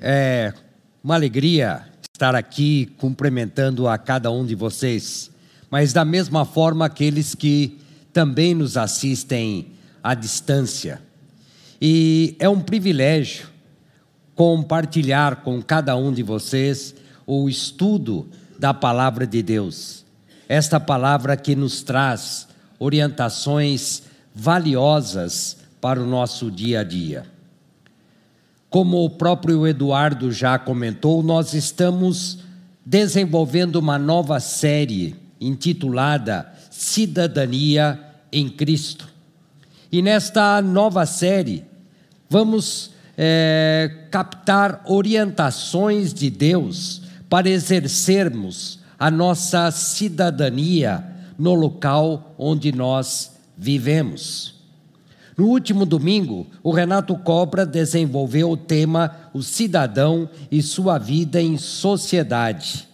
É uma alegria estar aqui cumprimentando a cada um de vocês, mas da mesma forma aqueles que também nos assistem à distância. E é um privilégio compartilhar com cada um de vocês o estudo da palavra de Deus. Esta palavra que nos traz orientações valiosas para o nosso dia a dia. Como o próprio Eduardo já comentou, nós estamos desenvolvendo uma nova série intitulada Cidadania em Cristo. E nesta nova série, vamos é, captar orientações de Deus para exercermos a nossa cidadania no local onde nós vivemos. No último domingo, o Renato Cobra desenvolveu o tema O Cidadão e Sua Vida em Sociedade.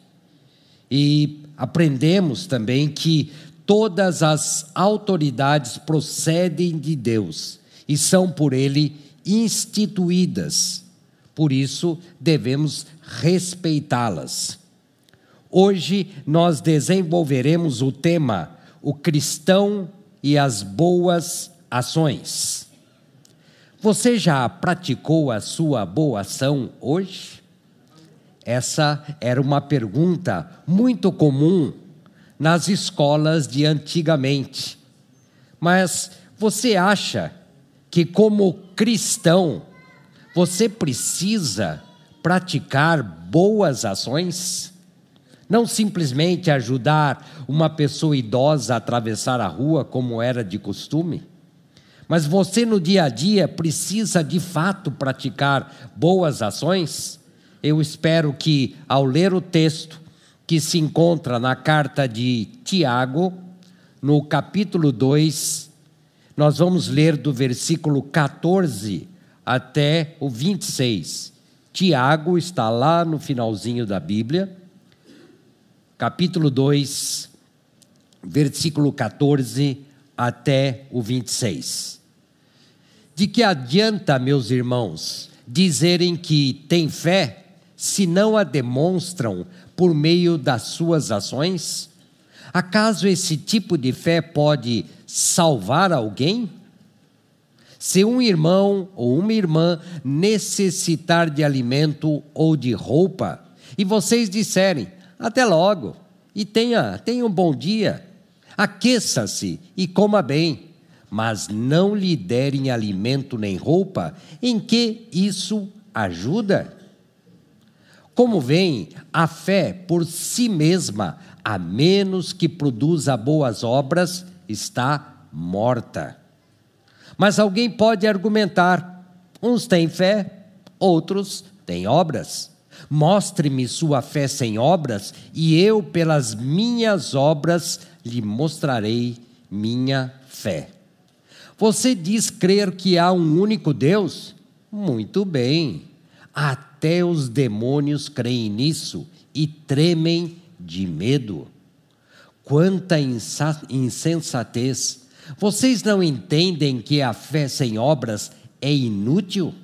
E aprendemos também que todas as autoridades procedem de Deus e são por Ele instituídas. Por isso, devemos respeitá-las. Hoje nós desenvolveremos o tema O Cristão e as Boas ações. Você já praticou a sua boa ação hoje? Essa era uma pergunta muito comum nas escolas de antigamente. Mas você acha que, como cristão, você precisa praticar boas ações? Não simplesmente ajudar uma pessoa idosa a atravessar a rua, como era de costume? Mas você no dia a dia precisa de fato praticar boas ações? Eu espero que ao ler o texto que se encontra na carta de Tiago, no capítulo 2, nós vamos ler do versículo 14 até o 26. Tiago está lá no finalzinho da Bíblia, capítulo 2, versículo 14 até o 26. De que adianta, meus irmãos, dizerem que têm fé se não a demonstram por meio das suas ações? Acaso esse tipo de fé pode salvar alguém? Se um irmão ou uma irmã necessitar de alimento ou de roupa, e vocês disserem, até logo, e tenha, tenha um bom dia, aqueça-se e coma bem mas não lhe derem alimento nem roupa, em que isso ajuda? Como vem, a fé por si mesma, a menos que produza boas obras, está morta. Mas alguém pode argumentar: uns têm fé, outros têm obras. Mostre-me sua fé sem obras, e eu, pelas minhas obras, lhe mostrarei minha fé. Você diz crer que há um único Deus? Muito bem. Até os demônios creem nisso e tremem de medo. Quanta insensatez! Vocês não entendem que a fé sem obras é inútil?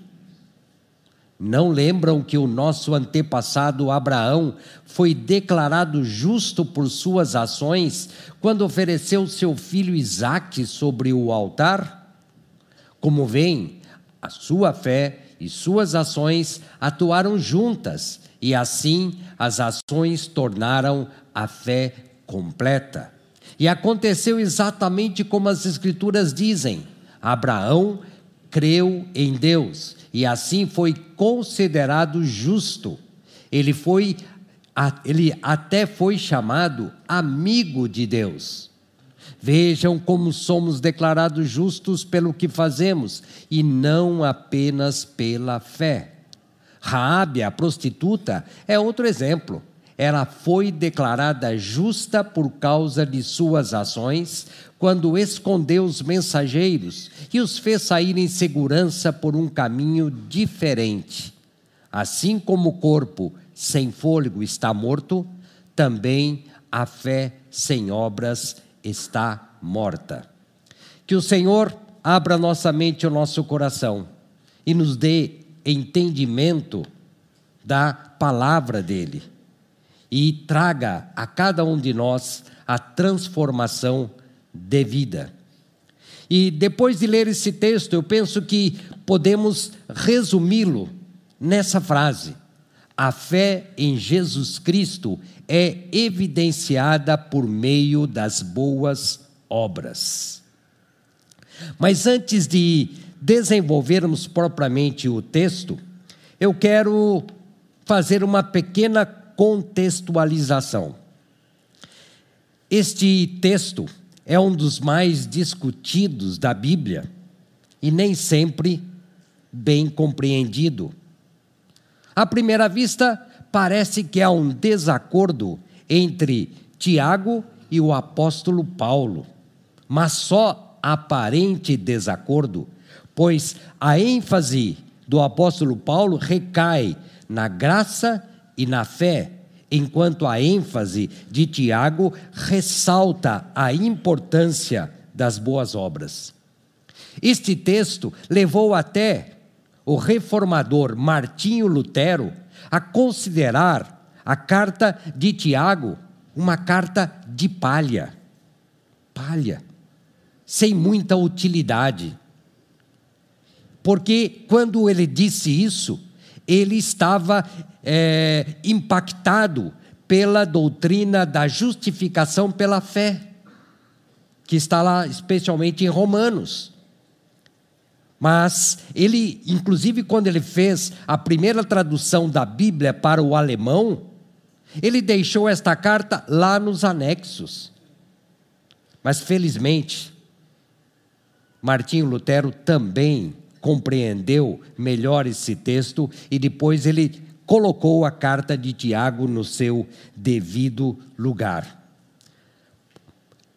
Não lembram que o nosso antepassado Abraão foi declarado justo por suas ações quando ofereceu seu filho Isaque sobre o altar? Como vem, a sua fé e suas ações atuaram juntas, e assim as ações tornaram a fé completa. E aconteceu exatamente como as Escrituras dizem: Abraão creu em Deus e assim foi considerado justo. Ele foi ele até foi chamado amigo de Deus. Vejam como somos declarados justos pelo que fazemos e não apenas pela fé. Raabe, a prostituta, é outro exemplo ela foi declarada justa por causa de suas ações, quando escondeu os mensageiros e os fez sair em segurança por um caminho diferente. Assim como o corpo sem fôlego está morto, também a fé sem obras está morta. Que o Senhor abra nossa mente e o nosso coração e nos dê entendimento da palavra dele e traga a cada um de nós a transformação de vida. E depois de ler esse texto, eu penso que podemos resumi-lo nessa frase: a fé em Jesus Cristo é evidenciada por meio das boas obras. Mas antes de desenvolvermos propriamente o texto, eu quero fazer uma pequena contextualização. Este texto é um dos mais discutidos da Bíblia e nem sempre bem compreendido. À primeira vista, parece que há um desacordo entre Tiago e o apóstolo Paulo, mas só aparente desacordo, pois a ênfase do apóstolo Paulo recai na graça e na fé, enquanto a ênfase de Tiago ressalta a importância das boas obras. Este texto levou até o reformador Martinho Lutero a considerar a carta de Tiago uma carta de palha. Palha. Sem muita utilidade. Porque quando ele disse isso, ele estava é, impactado pela doutrina da justificação pela fé, que está lá especialmente em Romanos. Mas ele, inclusive, quando ele fez a primeira tradução da Bíblia para o alemão, ele deixou esta carta lá nos anexos. Mas felizmente, Martinho Lutero também compreendeu melhor esse texto e depois ele colocou a carta de Tiago no seu devido lugar.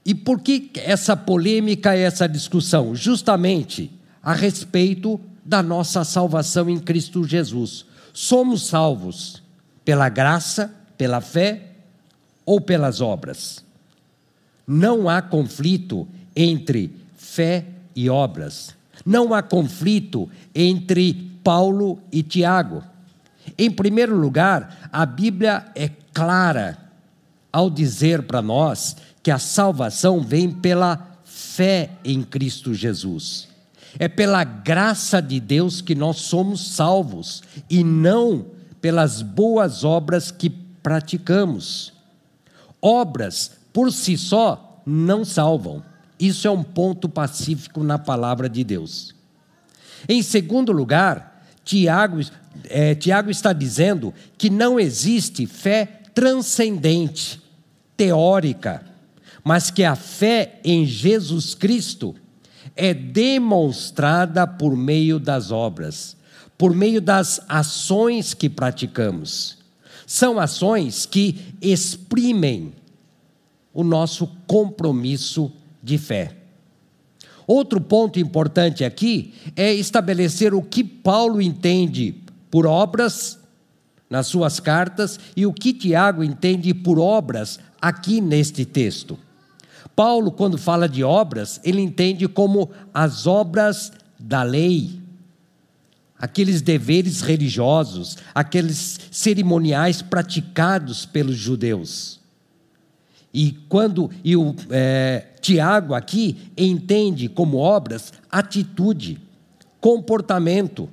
E por que essa polêmica, essa discussão? Justamente a respeito da nossa salvação em Cristo Jesus. Somos salvos pela graça, pela fé ou pelas obras. Não há conflito entre fé e obras. Não há conflito entre Paulo e Tiago. Em primeiro lugar, a Bíblia é clara ao dizer para nós que a salvação vem pela fé em Cristo Jesus. É pela graça de Deus que nós somos salvos e não pelas boas obras que praticamos. Obras por si só não salvam. Isso é um ponto pacífico na palavra de Deus. Em segundo lugar, Tiago, é, Tiago está dizendo que não existe fé transcendente, teórica, mas que a fé em Jesus Cristo é demonstrada por meio das obras, por meio das ações que praticamos. São ações que exprimem o nosso compromisso de fé. Outro ponto importante aqui é estabelecer o que Paulo entende por obras nas suas cartas e o que Tiago entende por obras aqui neste texto. Paulo, quando fala de obras, ele entende como as obras da lei, aqueles deveres religiosos, aqueles cerimoniais praticados pelos judeus. E quando e o é, Tiago aqui entende como obras atitude, comportamento,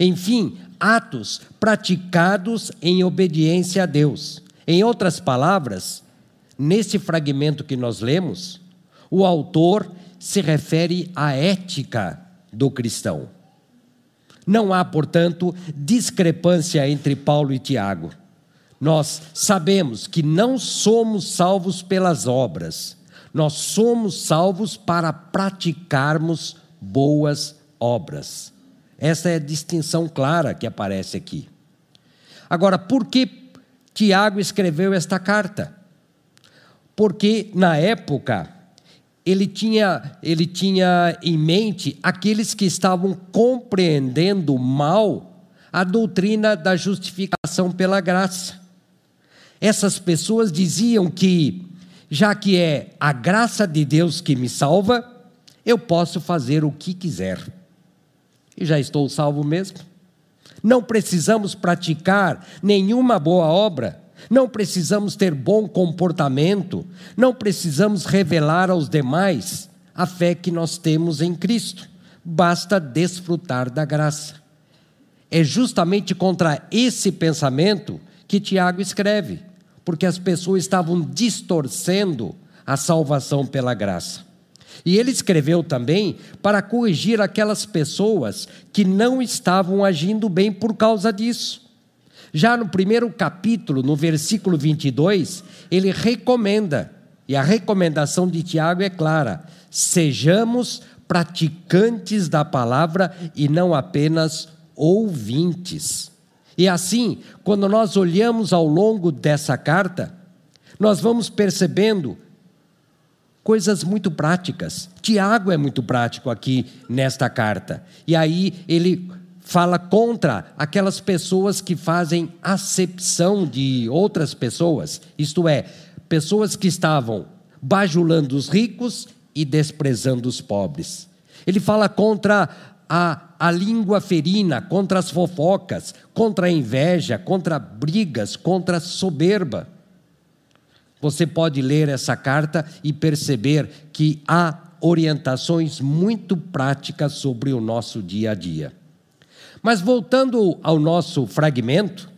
enfim, atos praticados em obediência a Deus. Em outras palavras, Nesse fragmento que nós lemos, o autor se refere à ética do cristão. Não há, portanto, discrepância entre Paulo e Tiago. Nós sabemos que não somos salvos pelas obras, nós somos salvos para praticarmos boas obras. Essa é a distinção clara que aparece aqui. Agora, por que Tiago escreveu esta carta? porque na época ele tinha, ele tinha em mente aqueles que estavam compreendendo mal a doutrina da justificação pela graça. Essas pessoas diziam que, já que é a graça de Deus que me salva, eu posso fazer o que quiser. E já estou salvo mesmo. Não precisamos praticar nenhuma boa obra, não precisamos ter bom comportamento, não precisamos revelar aos demais a fé que nós temos em Cristo. Basta desfrutar da graça. É justamente contra esse pensamento que Tiago escreve, porque as pessoas estavam distorcendo a salvação pela graça. E ele escreveu também para corrigir aquelas pessoas que não estavam agindo bem por causa disso. Já no primeiro capítulo, no versículo 22, ele recomenda, e a recomendação de Tiago é clara: sejamos praticantes da palavra e não apenas ouvintes. E assim, quando nós olhamos ao longo dessa carta, nós vamos percebendo coisas muito práticas. Tiago é muito prático aqui nesta carta. E aí ele fala contra aquelas pessoas que fazem acepção de outras pessoas, isto é, pessoas que estavam bajulando os ricos e desprezando os pobres. Ele fala contra a, a língua ferina, contra as fofocas, contra a inveja, contra brigas, contra a soberba. Você pode ler essa carta e perceber que há orientações muito práticas sobre o nosso dia a dia. Mas voltando ao nosso fragmento,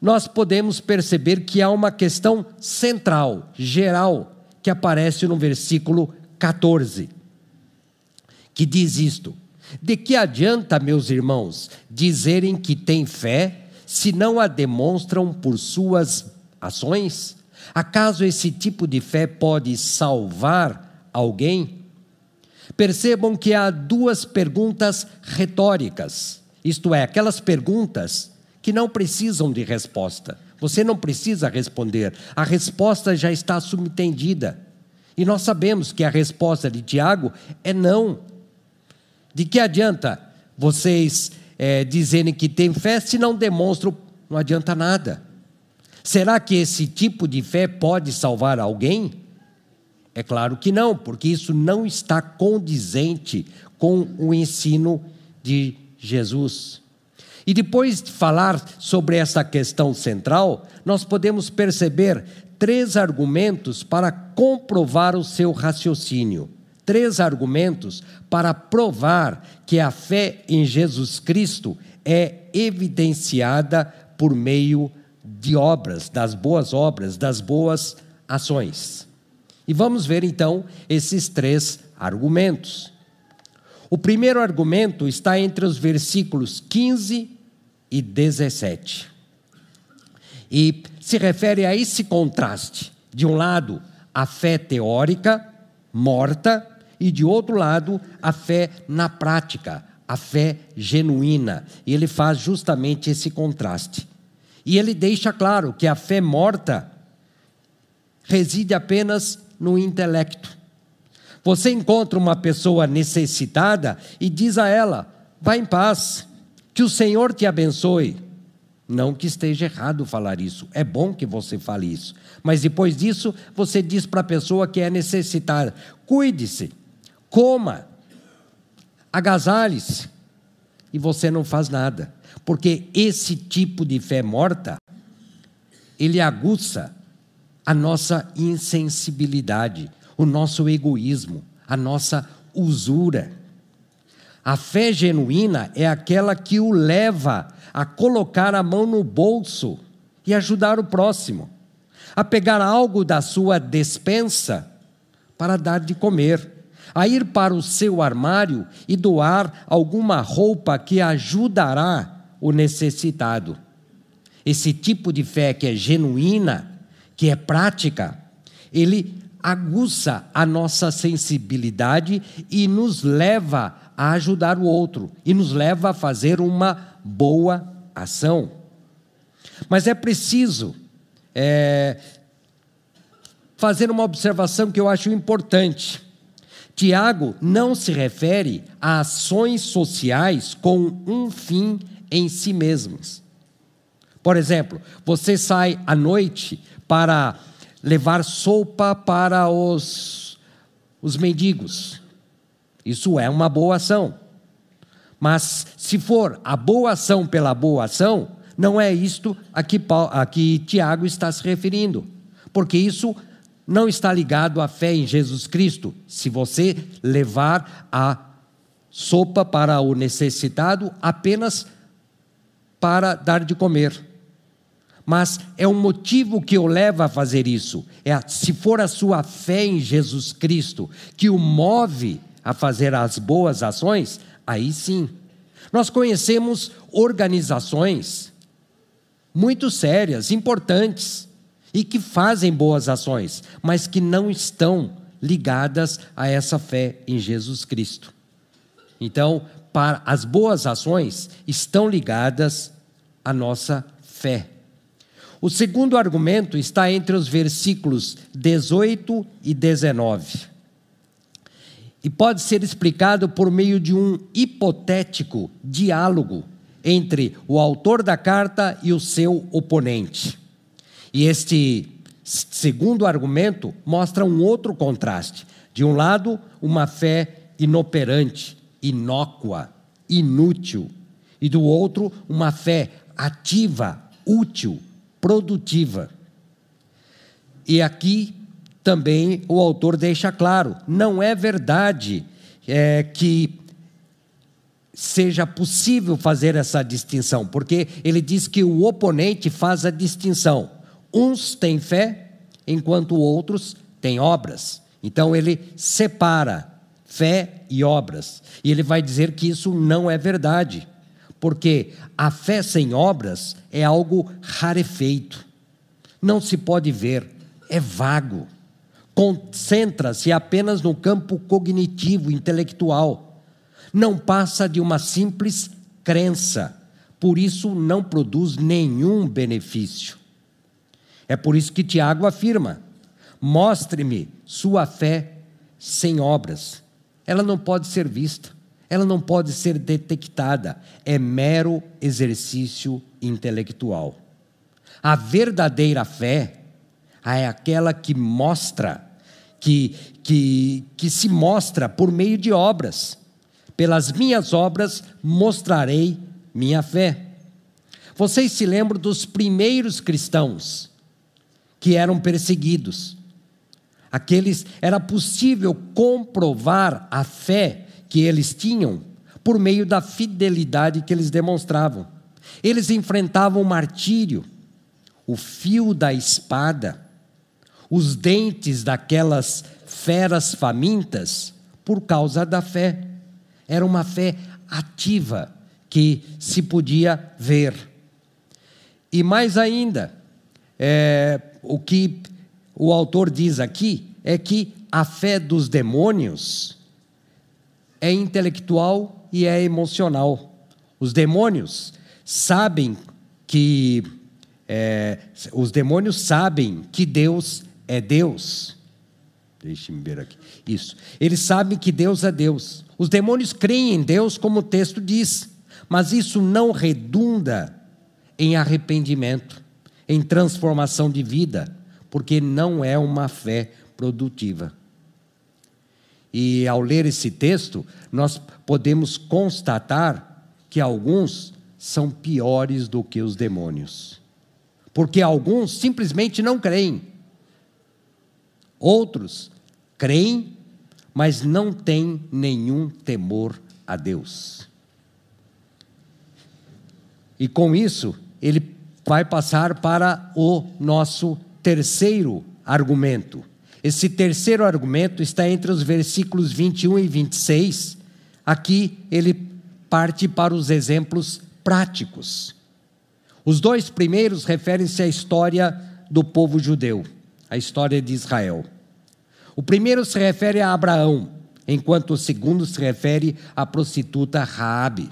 nós podemos perceber que há uma questão central, geral, que aparece no versículo 14, que diz isto: De que adianta, meus irmãos, dizerem que têm fé, se não a demonstram por suas ações? Acaso esse tipo de fé pode salvar alguém? Percebam que há duas perguntas retóricas, isto é, aquelas perguntas que não precisam de resposta. Você não precisa responder, a resposta já está subentendida. E nós sabemos que a resposta de Tiago é não. De que adianta vocês é, dizerem que têm fé se não demonstram, não adianta nada. Será que esse tipo de fé pode salvar alguém? É claro que não, porque isso não está condizente com o ensino de Jesus. E depois de falar sobre essa questão central, nós podemos perceber três argumentos para comprovar o seu raciocínio. Três argumentos para provar que a fé em Jesus Cristo é evidenciada por meio de obras, das boas obras, das boas ações. E vamos ver então esses três argumentos. O primeiro argumento está entre os versículos 15 e 17. E se refere a esse contraste. De um lado, a fé teórica, morta, e de outro lado, a fé na prática, a fé genuína. E ele faz justamente esse contraste. E ele deixa claro que a fé morta reside apenas no intelecto. Você encontra uma pessoa necessitada e diz a ela: vá em paz, que o Senhor te abençoe. Não que esteja errado falar isso, é bom que você fale isso. Mas depois disso, você diz para a pessoa que é necessitada: cuide-se, coma, agasalhe-se, e você não faz nada. Porque esse tipo de fé morta, ele aguça a nossa insensibilidade, o nosso egoísmo, a nossa usura. A fé genuína é aquela que o leva a colocar a mão no bolso e ajudar o próximo, a pegar algo da sua despensa para dar de comer, a ir para o seu armário e doar alguma roupa que ajudará o necessitado. Esse tipo de fé que é genuína, que é prática, ele aguça a nossa sensibilidade e nos leva a ajudar o outro e nos leva a fazer uma boa ação. Mas é preciso é, fazer uma observação que eu acho importante. Tiago não se refere a ações sociais com um fim em si mesmas. Por exemplo, você sai à noite para levar sopa para os, os mendigos. Isso é uma boa ação. Mas se for a boa ação pela boa ação, não é isto a que, a que Tiago está se referindo, porque isso não está ligado à fé em Jesus Cristo. Se você levar a sopa para o necessitado apenas para dar de comer. Mas é um motivo que o leva a fazer isso. É se for a sua fé em Jesus Cristo que o move a fazer as boas ações, aí sim. Nós conhecemos organizações muito sérias, importantes, e que fazem boas ações, mas que não estão ligadas a essa fé em Jesus Cristo. Então, para as boas ações estão ligadas à nossa fé. O segundo argumento está entre os versículos 18 e 19. E pode ser explicado por meio de um hipotético diálogo entre o autor da carta e o seu oponente. E este segundo argumento mostra um outro contraste. De um lado, uma fé inoperante, inócua, inútil, e do outro, uma fé ativa, útil, produtiva. E aqui também o autor deixa claro: não é verdade é, que seja possível fazer essa distinção, porque ele diz que o oponente faz a distinção. Uns têm fé, enquanto outros têm obras. Então ele separa fé e obras. E ele vai dizer que isso não é verdade, porque a fé sem obras é algo rarefeito. Não se pode ver, é vago. Concentra-se apenas no campo cognitivo, intelectual não passa de uma simples crença, por isso não produz nenhum benefício. É por isso que Tiago afirma: mostre-me sua fé sem obras. Ela não pode ser vista, ela não pode ser detectada, é mero exercício intelectual. A verdadeira fé é aquela que mostra, que, que, que se mostra por meio de obras pelas minhas obras mostrarei minha fé. Vocês se lembram dos primeiros cristãos que eram perseguidos? Aqueles era possível comprovar a fé que eles tinham por meio da fidelidade que eles demonstravam. Eles enfrentavam o martírio, o fio da espada, os dentes daquelas feras famintas por causa da fé. Era uma fé ativa que se podia ver. E mais ainda, é, o que o autor diz aqui é que a fé dos demônios é intelectual e é emocional. Os demônios sabem que é, os demônios sabem que Deus é Deus. Deixe-me ver aqui. Isso. Eles sabem que Deus é Deus. Os demônios creem em Deus, como o texto diz, mas isso não redunda em arrependimento, em transformação de vida, porque não é uma fé produtiva. E ao ler esse texto, nós podemos constatar que alguns são piores do que os demônios. Porque alguns simplesmente não creem. Outros creem, mas não têm nenhum temor a Deus. E com isso, ele vai passar para o nosso terceiro argumento. Esse terceiro argumento está entre os versículos 21 e 26. Aqui ele parte para os exemplos práticos. Os dois primeiros referem-se à história do povo judeu, a história de Israel. O primeiro se refere a Abraão, enquanto o segundo se refere à prostituta Raabe.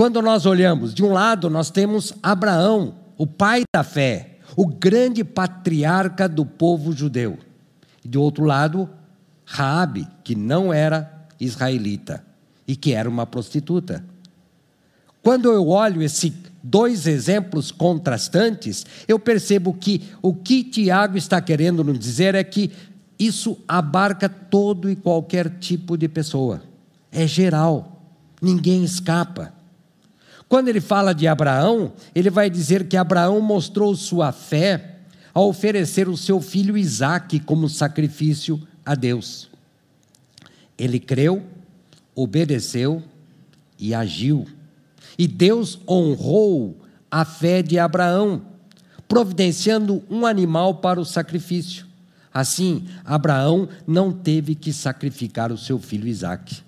Quando nós olhamos, de um lado nós temos Abraão, o pai da fé, o grande patriarca do povo judeu. E do outro lado, Raabe, que não era israelita e que era uma prostituta. Quando eu olho esses dois exemplos contrastantes, eu percebo que o que Tiago está querendo nos dizer é que isso abarca todo e qualquer tipo de pessoa, é geral. Ninguém escapa. Quando ele fala de Abraão, ele vai dizer que Abraão mostrou sua fé ao oferecer o seu filho Isaque como sacrifício a Deus. Ele creu, obedeceu e agiu. E Deus honrou a fé de Abraão, providenciando um animal para o sacrifício. Assim, Abraão não teve que sacrificar o seu filho Isaque.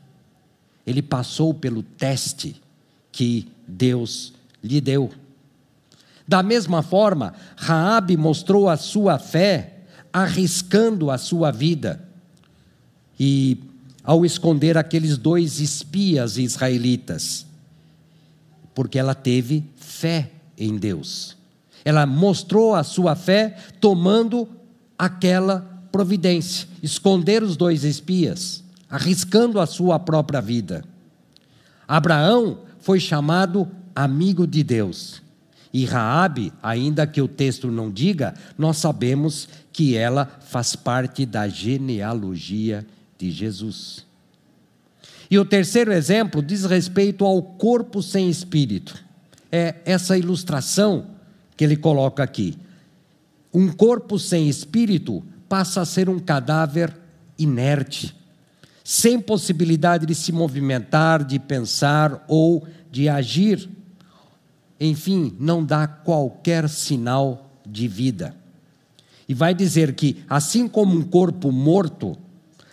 Ele passou pelo teste que Deus lhe deu. Da mesma forma, Raabe mostrou a sua fé arriscando a sua vida. E ao esconder aqueles dois espias israelitas, porque ela teve fé em Deus. Ela mostrou a sua fé tomando aquela providência, esconder os dois espias, arriscando a sua própria vida. Abraão foi chamado amigo de Deus. E Raabe, ainda que o texto não diga, nós sabemos que ela faz parte da genealogia de Jesus. E o terceiro exemplo diz respeito ao corpo sem espírito. É essa ilustração que ele coloca aqui. Um corpo sem espírito passa a ser um cadáver inerte, sem possibilidade de se movimentar, de pensar ou de agir enfim, não dá qualquer sinal de vida. E vai dizer que, assim como um corpo morto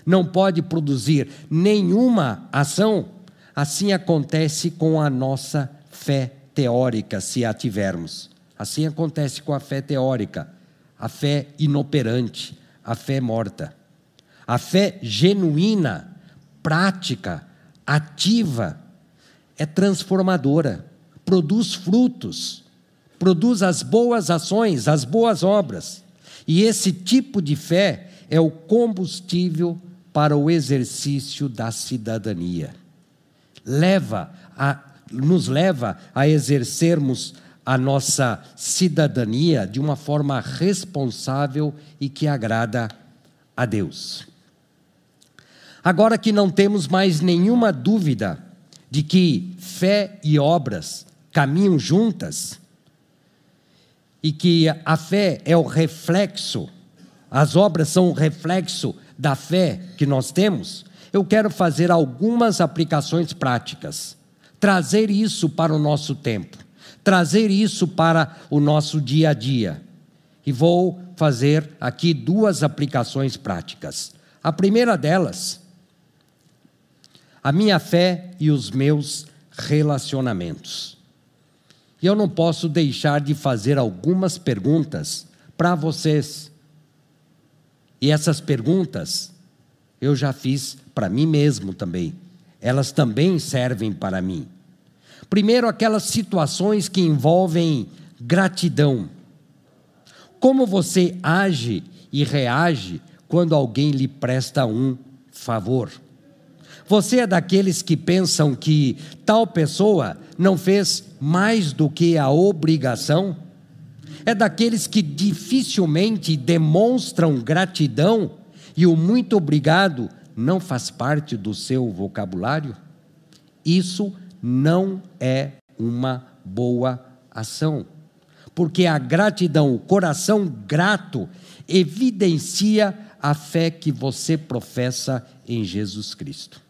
não pode produzir nenhuma ação, assim acontece com a nossa fé teórica, se a tivermos. Assim acontece com a fé teórica, a fé inoperante, a fé morta. A fé genuína, prática, ativa, é transformadora produz frutos, produz as boas ações, as boas obras. E esse tipo de fé é o combustível para o exercício da cidadania. Leva a, nos leva a exercermos a nossa cidadania de uma forma responsável e que agrada a Deus. Agora que não temos mais nenhuma dúvida de que fé e obras caminham juntas e que a fé é o reflexo, as obras são o reflexo da fé que nós temos, eu quero fazer algumas aplicações práticas, trazer isso para o nosso tempo, trazer isso para o nosso dia a dia. E vou fazer aqui duas aplicações práticas. A primeira delas, a minha fé e os meus relacionamentos. E eu não posso deixar de fazer algumas perguntas para vocês. E essas perguntas eu já fiz para mim mesmo também. Elas também servem para mim. Primeiro, aquelas situações que envolvem gratidão. Como você age e reage quando alguém lhe presta um favor? Você é daqueles que pensam que tal pessoa não fez mais do que a obrigação? É daqueles que dificilmente demonstram gratidão e o muito obrigado não faz parte do seu vocabulário? Isso não é uma boa ação. Porque a gratidão, o coração grato, evidencia a fé que você professa em Jesus Cristo.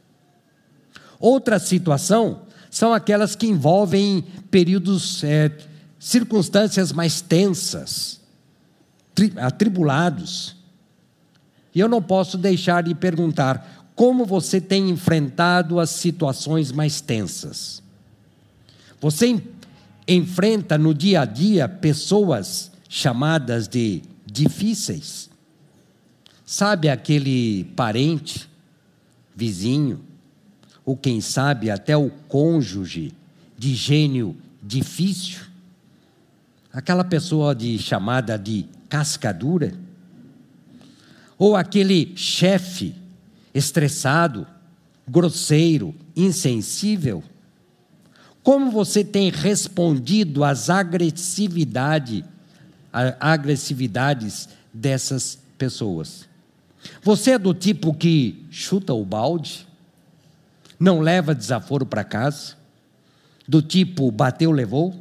Outra situação são aquelas que envolvem períodos, é, circunstâncias mais tensas, tri, atribulados. E eu não posso deixar de perguntar como você tem enfrentado as situações mais tensas. Você enfrenta no dia a dia pessoas chamadas de difíceis. Sabe aquele parente, vizinho, ou quem sabe até o cônjuge de gênio difícil, aquela pessoa de chamada de cascadura, ou aquele chefe estressado, grosseiro, insensível. Como você tem respondido às agressividade, agressividades dessas pessoas? Você é do tipo que chuta o balde? Não leva desaforo para casa, do tipo bateu, levou,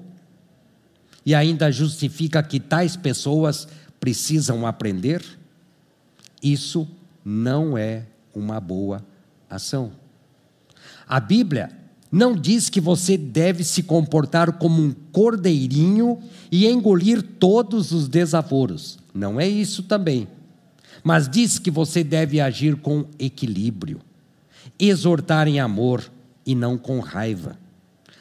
e ainda justifica que tais pessoas precisam aprender, isso não é uma boa ação. A Bíblia não diz que você deve se comportar como um cordeirinho e engolir todos os desaforos. Não é isso também. Mas diz que você deve agir com equilíbrio, exortar em amor e não com raiva.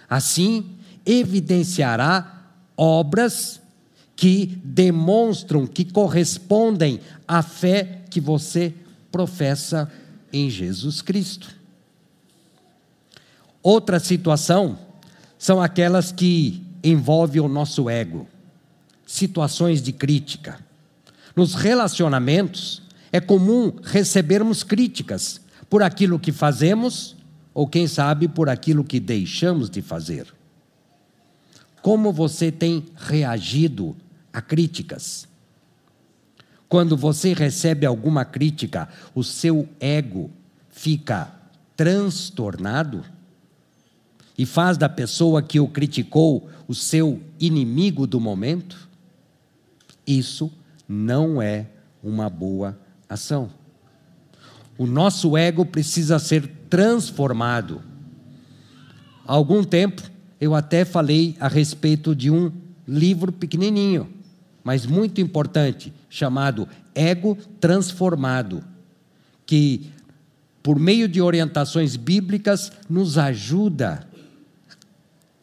Assim, evidenciará obras que demonstram, que correspondem à fé que você professa em Jesus Cristo. Outra situação são aquelas que envolvem o nosso ego, situações de crítica. Nos relacionamentos, é comum recebermos críticas por aquilo que fazemos ou, quem sabe, por aquilo que deixamos de fazer. Como você tem reagido a críticas? Quando você recebe alguma crítica, o seu ego fica transtornado e faz da pessoa que o criticou o seu inimigo do momento? Isso não é uma boa ação. O nosso ego precisa ser transformado. Há algum tempo, eu até falei a respeito de um livro pequenininho, mas muito importante, chamado Ego Transformado, que, por meio de orientações bíblicas, nos ajuda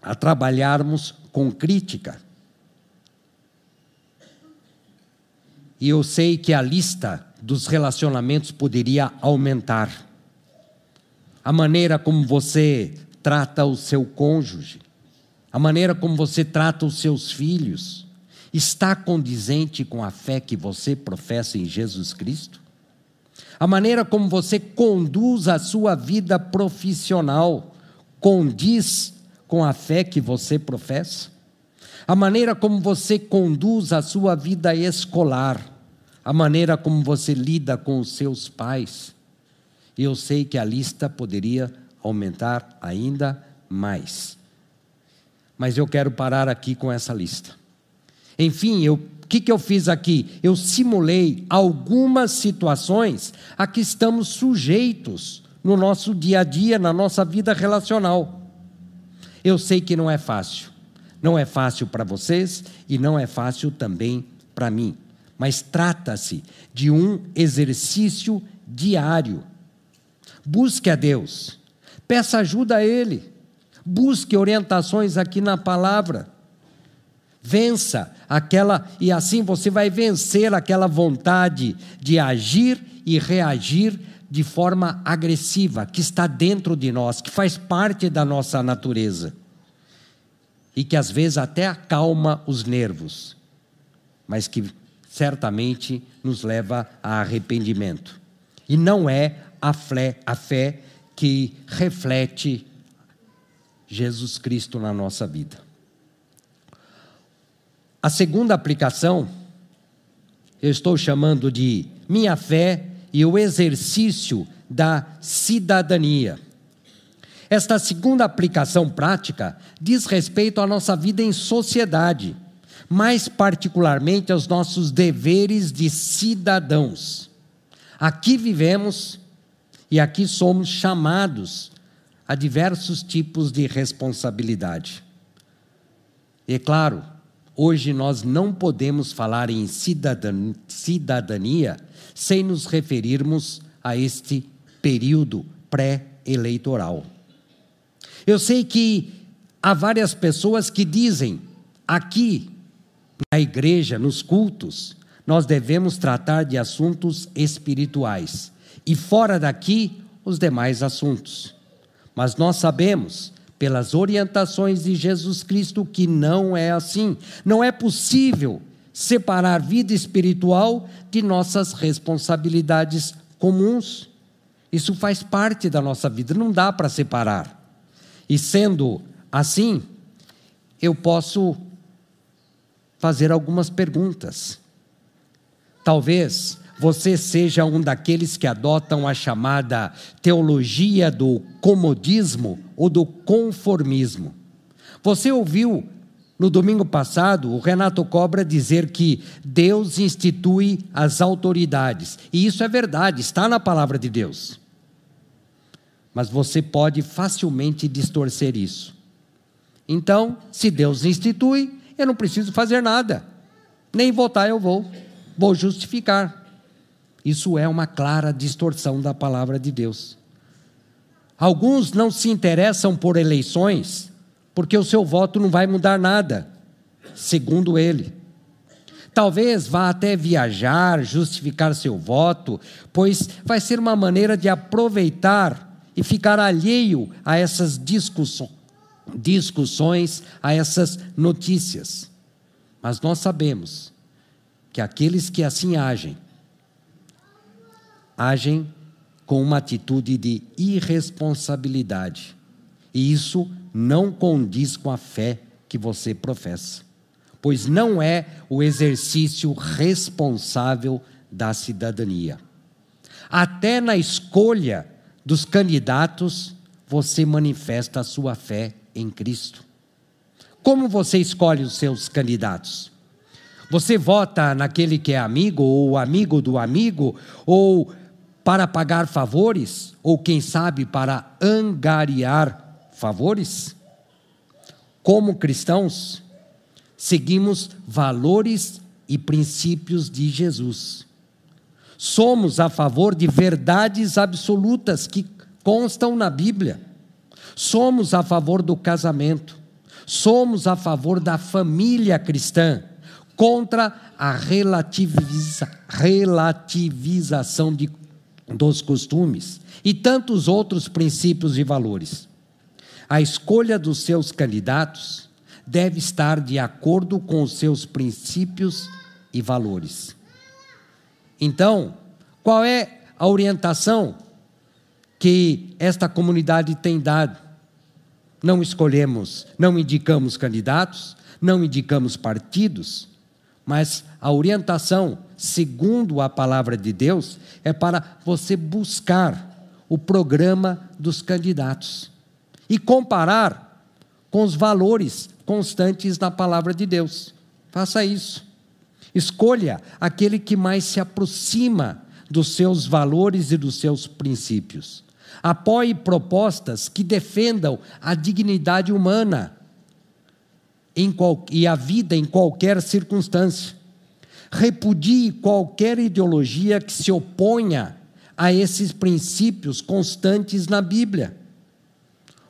a trabalharmos com crítica. E eu sei que a lista dos relacionamentos poderia aumentar. A maneira como você trata o seu cônjuge, a maneira como você trata os seus filhos, está condizente com a fé que você professa em Jesus Cristo? A maneira como você conduz a sua vida profissional condiz com a fé que você professa? A maneira como você conduz a sua vida escolar, a maneira como você lida com os seus pais. Eu sei que a lista poderia aumentar ainda mais mas eu quero parar aqui com essa lista. Enfim, o que, que eu fiz aqui? Eu simulei algumas situações a que estamos sujeitos no nosso dia a dia, na nossa vida relacional. Eu sei que não é fácil. Não é fácil para vocês e não é fácil também para mim. Mas trata-se de um exercício diário. Busque a Deus, peça ajuda a Ele. Busque orientações aqui na palavra. Vença aquela, e assim você vai vencer aquela vontade de agir e reagir de forma agressiva, que está dentro de nós, que faz parte da nossa natureza. E que às vezes até acalma os nervos, mas que certamente nos leva a arrependimento. E não é a fé, a fé que reflete Jesus Cristo na nossa vida. A segunda aplicação, eu estou chamando de minha fé e o exercício da cidadania. Esta segunda aplicação prática diz respeito à nossa vida em sociedade, mais particularmente aos nossos deveres de cidadãos. Aqui vivemos e aqui somos chamados a diversos tipos de responsabilidade. E é claro, hoje nós não podemos falar em cidadania sem nos referirmos a este período pré-eleitoral. Eu sei que há várias pessoas que dizem, aqui na igreja, nos cultos, nós devemos tratar de assuntos espirituais e fora daqui, os demais assuntos. Mas nós sabemos, pelas orientações de Jesus Cristo, que não é assim. Não é possível separar vida espiritual de nossas responsabilidades comuns. Isso faz parte da nossa vida, não dá para separar. E sendo assim, eu posso fazer algumas perguntas. Talvez você seja um daqueles que adotam a chamada teologia do comodismo ou do conformismo. Você ouviu no domingo passado o Renato Cobra dizer que Deus institui as autoridades, e isso é verdade, está na palavra de Deus. Mas você pode facilmente distorcer isso. Então, se Deus institui, eu não preciso fazer nada, nem votar eu vou, vou justificar. Isso é uma clara distorção da palavra de Deus. Alguns não se interessam por eleições, porque o seu voto não vai mudar nada, segundo ele. Talvez vá até viajar, justificar seu voto, pois vai ser uma maneira de aproveitar e ficar alheio a essas discussões, discussões a essas notícias. Mas nós sabemos que aqueles que assim agem agem com uma atitude de irresponsabilidade. E isso não condiz com a fé que você professa, pois não é o exercício responsável da cidadania. Até na escolha dos candidatos, você manifesta a sua fé em Cristo. Como você escolhe os seus candidatos? Você vota naquele que é amigo, ou amigo do amigo, ou para pagar favores, ou quem sabe para angariar favores? Como cristãos, seguimos valores e princípios de Jesus. Somos a favor de verdades absolutas que constam na Bíblia. Somos a favor do casamento. Somos a favor da família cristã contra a relativiza, relativização de dos costumes e tantos outros princípios e valores. A escolha dos seus candidatos deve estar de acordo com os seus princípios e valores. Então, qual é a orientação que esta comunidade tem dado? Não escolhemos, não indicamos candidatos, não indicamos partidos, mas a orientação, segundo a palavra de Deus, é para você buscar o programa dos candidatos e comparar com os valores constantes na palavra de Deus. Faça isso. Escolha aquele que mais se aproxima dos seus valores e dos seus princípios. Apoie propostas que defendam a dignidade humana qual, e a vida em qualquer circunstância. Repudie qualquer ideologia que se oponha a esses princípios constantes na Bíblia.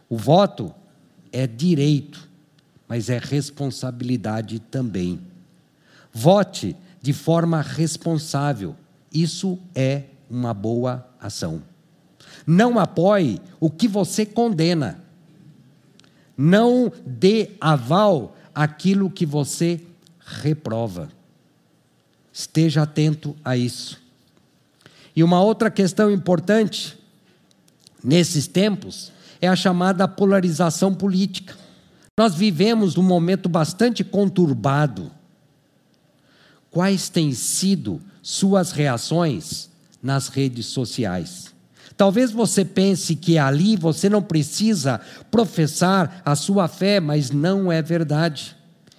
O voto é direito, mas é responsabilidade também. Vote de forma responsável. Isso é uma boa ação. Não apoie o que você condena. Não dê aval àquilo que você reprova. Esteja atento a isso. E uma outra questão importante nesses tempos é a chamada polarização política. Nós vivemos um momento bastante conturbado. Quais têm sido suas reações nas redes sociais? Talvez você pense que ali você não precisa professar a sua fé, mas não é verdade.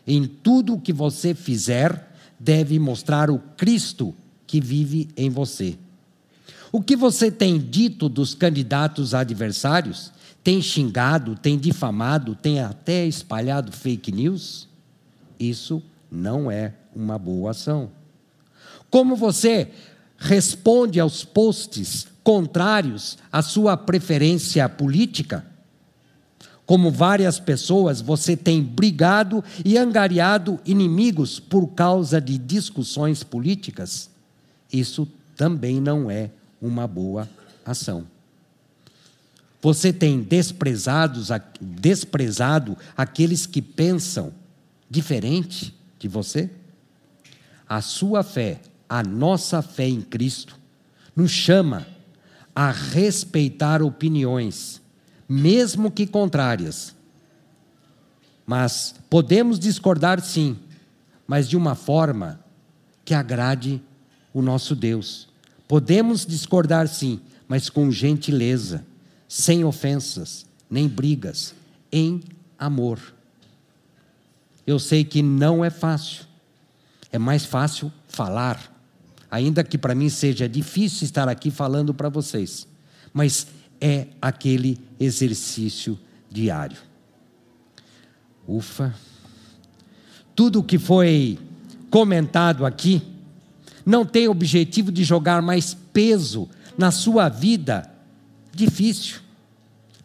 Em tudo o que você fizer, deve mostrar o Cristo que vive em você. O que você tem dito dos candidatos adversários? Tem xingado, tem difamado, tem até espalhado fake news? Isso não é uma boa ação. Como você responde aos posts contrários à sua preferência política? Como várias pessoas, você tem brigado e angariado inimigos por causa de discussões políticas? Isso também não é uma boa ação. Você tem desprezados, desprezado aqueles que pensam diferente de você? A sua fé, a nossa fé em Cristo, nos chama a respeitar opiniões, mesmo que contrárias. Mas podemos discordar sim, mas de uma forma que agrade o nosso Deus. Podemos discordar, sim, mas com gentileza, sem ofensas, nem brigas, em amor. Eu sei que não é fácil, é mais fácil falar, ainda que para mim seja difícil estar aqui falando para vocês, mas é aquele exercício diário. Ufa! Tudo que foi comentado aqui não tem objetivo de jogar mais peso na sua vida difícil.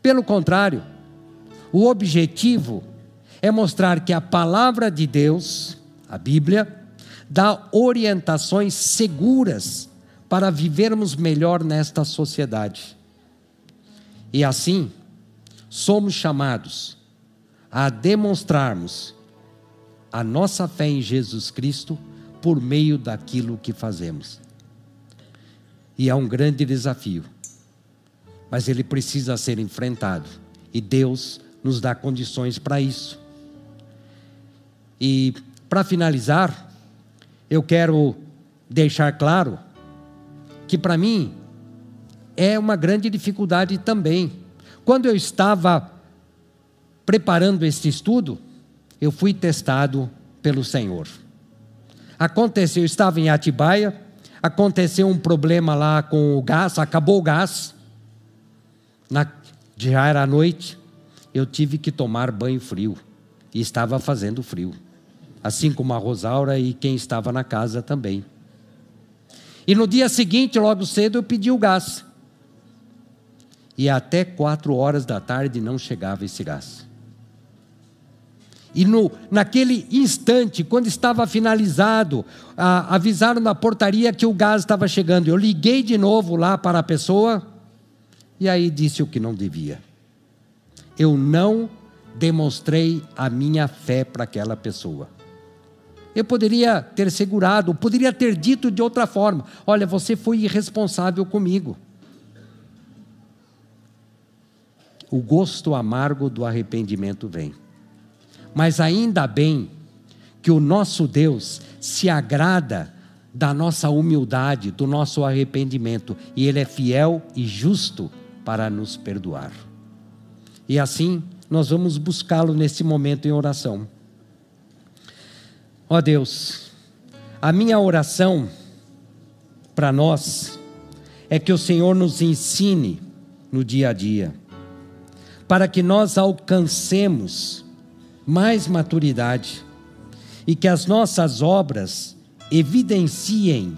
Pelo contrário, o objetivo é mostrar que a palavra de Deus, a Bíblia, dá orientações seguras para vivermos melhor nesta sociedade. E assim, somos chamados a demonstrarmos a nossa fé em Jesus Cristo por meio daquilo que fazemos. E é um grande desafio, mas ele precisa ser enfrentado, e Deus nos dá condições para isso. E para finalizar, eu quero deixar claro que para mim é uma grande dificuldade também. Quando eu estava preparando este estudo, eu fui testado pelo Senhor. Aconteceu, eu estava em Atibaia, aconteceu um problema lá com o gás, acabou o gás, na, já era noite, eu tive que tomar banho frio, e estava fazendo frio, assim como a Rosaura e quem estava na casa também. E no dia seguinte, logo cedo, eu pedi o gás. E até quatro horas da tarde não chegava esse gás. E no, naquele instante, quando estava finalizado, a, avisaram na portaria que o gás estava chegando. Eu liguei de novo lá para a pessoa e aí disse o que não devia. Eu não demonstrei a minha fé para aquela pessoa. Eu poderia ter segurado, poderia ter dito de outra forma: olha, você foi irresponsável comigo. O gosto amargo do arrependimento vem. Mas ainda bem que o nosso Deus se agrada da nossa humildade, do nosso arrependimento, e Ele é fiel e justo para nos perdoar. E assim, nós vamos buscá-lo nesse momento em oração. Ó Deus, a minha oração para nós é que o Senhor nos ensine no dia a dia, para que nós alcancemos mais maturidade e que as nossas obras evidenciem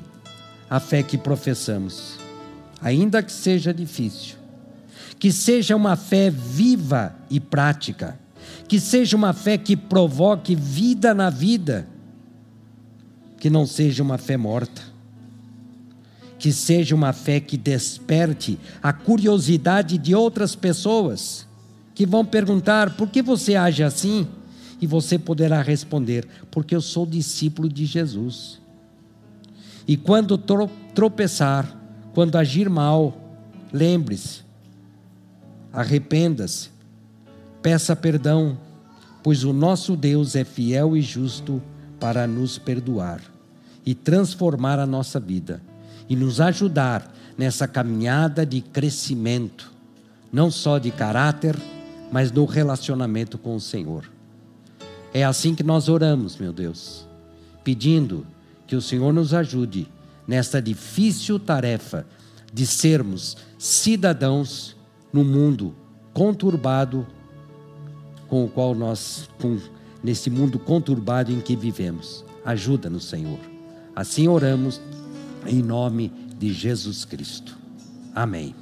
a fé que professamos, ainda que seja difícil. Que seja uma fé viva e prática, que seja uma fé que provoque vida na vida, que não seja uma fé morta. Que seja uma fé que desperte a curiosidade de outras pessoas, que vão perguntar: por que você age assim? E você poderá responder: Porque eu sou discípulo de Jesus. E quando tropeçar, quando agir mal, lembre-se, arrependa-se, peça perdão, pois o nosso Deus é fiel e justo para nos perdoar e transformar a nossa vida e nos ajudar nessa caminhada de crescimento, não só de caráter, mas no relacionamento com o Senhor. É assim que nós oramos, meu Deus, pedindo que o Senhor nos ajude nesta difícil tarefa de sermos cidadãos no mundo conturbado com o qual nós, com, nesse mundo conturbado em que vivemos. Ajuda-nos, Senhor. Assim oramos em nome de Jesus Cristo. Amém.